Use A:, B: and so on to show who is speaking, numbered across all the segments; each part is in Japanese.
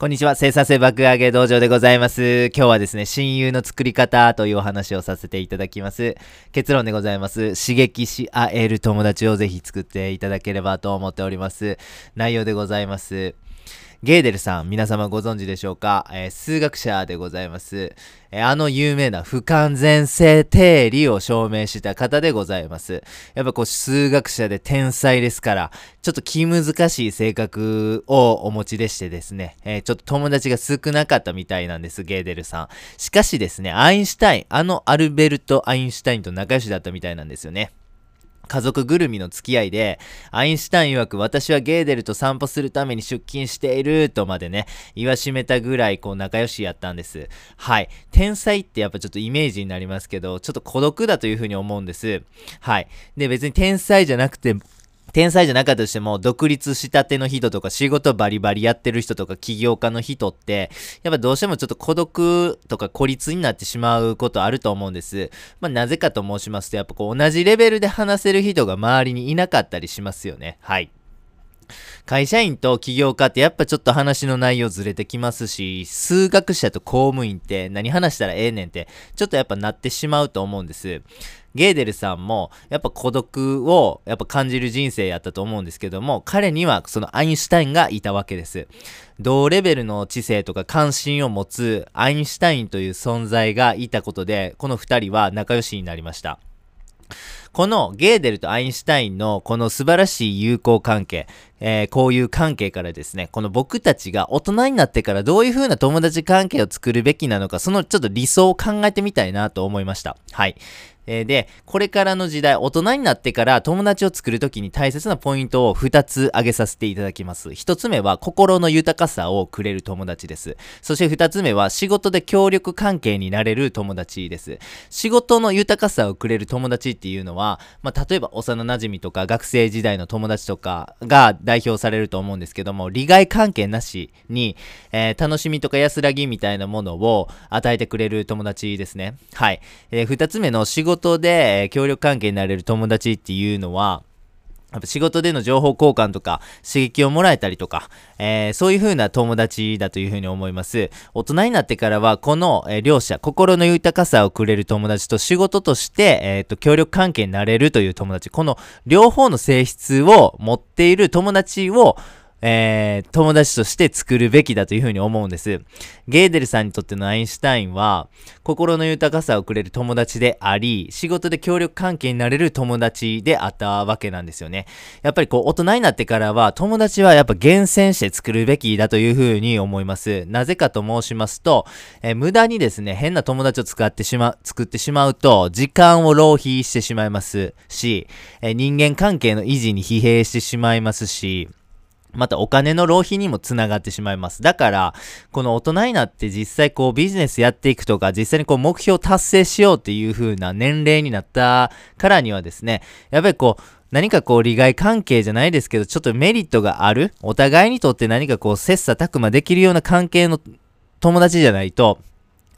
A: こんにちは。生産性爆上げ道場でございます。今日はですね、親友の作り方というお話をさせていただきます。結論でございます。刺激し合える友達をぜひ作っていただければと思っております。内容でございます。ゲーデルさん、皆様ご存知でしょうか、えー、数学者でございます、えー、あの有名な不完全性定理を証明した方でございます。やっぱこう数学者で天才ですから、ちょっと気難しい性格をお持ちでしてですね、えー、ちょっと友達が少なかったみたいなんです、ゲーデルさん。しかしですね、アインシュタイン、あのアルベルト・アインシュタインと仲良しだったみたいなんですよね。家族ぐるみの付き合いで、アインシュタイン曰く私はゲーデルと散歩するために出勤しているとまでね、言わしめたぐらいこう仲良しやったんです。はい。天才ってやっぱちょっとイメージになりますけど、ちょっと孤独だというふうに思うんです。はい。で、別に天才じゃなくて、天才じゃなかったとしても、独立したての人とか、仕事バリバリやってる人とか、起業家の人って、やっぱどうしてもちょっと孤独とか孤立になってしまうことあると思うんです。まあ、なぜかと申しますと、やっぱこう、同じレベルで話せる人が周りにいなかったりしますよね。はい。会社員と起業家ってやっぱちょっと話の内容ずれてきますし、数学者と公務員って何話したらええねんって、ちょっとやっぱなってしまうと思うんです。ゲーデルさんもやっぱ孤独をやっぱ感じる人生やったと思うんですけども、彼にはそのアインシュタインがいたわけです。同レベルの知性とか関心を持つアインシュタインという存在がいたことで、この二人は仲良しになりました。このゲーデルとアインシュタインのこの素晴らしい友好関係、えー、こういう関係からですね、この僕たちが大人になってからどういう風な友達関係を作るべきなのか、そのちょっと理想を考えてみたいなと思いました。はい。えー、で、これからの時代、大人になってから友達を作るときに大切なポイントを2つ挙げさせていただきます。1つ目は心の豊かさをくれる友達です。そして2つ目は仕事で協力関係になれる友達です。仕事の豊かさをくれる友達っていうのは、まあ、例えば幼馴染とか学生時代の友達とかが代表されると思うんですけども、利害関係なしに、えー、楽しみとか安らぎみたいなものを与えてくれる友達ですね。はい。えー、2つ目の仕事事で協力関係になれる友達っていうのは、やっぱ仕事での情報交換とか刺激をもらえたりとか、えー、そういう風な友達だという風に思います。大人になってからはこの、えー、両者、心の豊かさをくれる友達と仕事として、えー、と協力関係になれるという友達、この両方の性質を持っている友達をえー、友達として作るべきだというふうに思うんです。ゲーデルさんにとってのアインシュタインは、心の豊かさをくれる友達であり、仕事で協力関係になれる友達であったわけなんですよね。やっぱりこう、大人になってからは、友達はやっぱ厳選して作るべきだというふうに思います。なぜかと申しますと、えー、無駄にですね、変な友達を使ってしま、作ってしまうと、時間を浪費してしまいますし、えー、人間関係の維持に疲弊してしまいますし、またお金の浪費にもつながってしまいます。だから、この大人になって実際こうビジネスやっていくとか、実際にこう目標を達成しようっていう風な年齢になったからにはですね、やっぱりこう、何かこう利害関係じゃないですけど、ちょっとメリットがある、お互いにとって何かこう切磋琢磨できるような関係の友達じゃないと、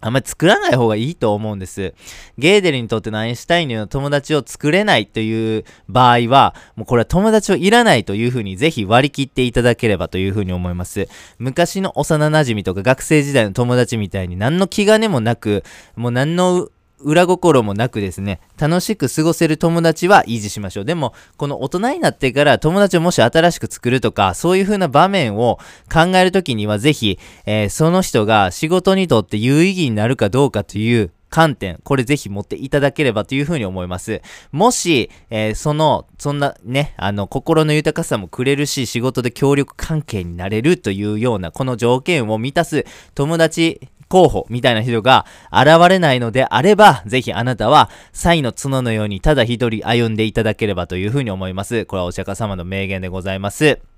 A: あんまり作らない方がいいと思うんです。ゲーデルにとってのアインシュタインのよ友達を作れないという場合は、もうこれは友達をいらないというふうにぜひ割り切っていただければというふうに思います。昔の幼馴染とか学生時代の友達みたいに何の気兼ねもなく、もう何の裏心もなくですね、楽しく過ごせる友達は維持しましょう。でも、この大人になってから友達をもし新しく作るとか、そういう風な場面を考えるときにはぜひ、えー、その人が仕事にとって有意義になるかどうかという観点、これぜひ持っていただければというふうに思います。もし、えー、その、そんなね、あの、心の豊かさもくれるし、仕事で協力関係になれるというような、この条件を満たす友達候補みたいな人が現れないのであれば、ぜひあなたは、サイの角のようにただ一人歩んでいただければというふうに思います。これはお釈迦様の名言でございます。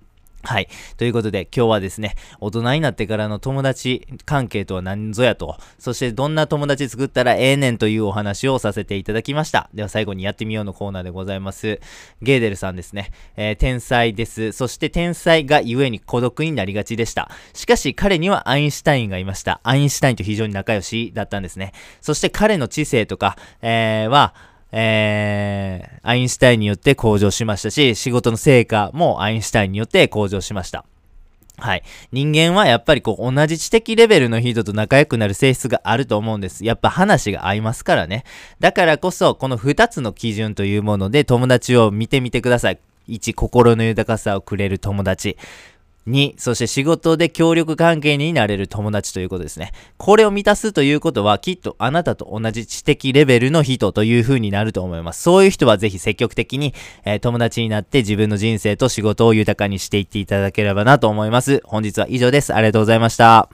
A: はい。ということで、今日はですね、大人になってからの友達関係とは何ぞやと、そしてどんな友達作ったらええねんというお話をさせていただきました。では最後にやってみようのコーナーでございます。ゲーデルさんですね。えー、天才です。そして天才がゆえに孤独になりがちでした。しかし彼にはアインシュタインがいました。アインシュタインと非常に仲良しだったんですね。そして彼の知性とか、えー、は、えー、アインシュタインによって向上しましたし、仕事の成果もアインシュタインによって向上しました。はい。人間はやっぱりこう同じ知的レベルの人と仲良くなる性質があると思うんです。やっぱ話が合いますからね。だからこそ、この2つの基準というもので友達を見てみてください。1、心の豊かさをくれる友達。2、そして仕事で協力関係になれる友達ということですね。これを満たすということは、きっとあなたと同じ知的レベルの人という風になると思います。そういう人はぜひ積極的に、えー、友達になって自分の人生と仕事を豊かにしていっていただければなと思います。本日は以上です。ありがとうございました。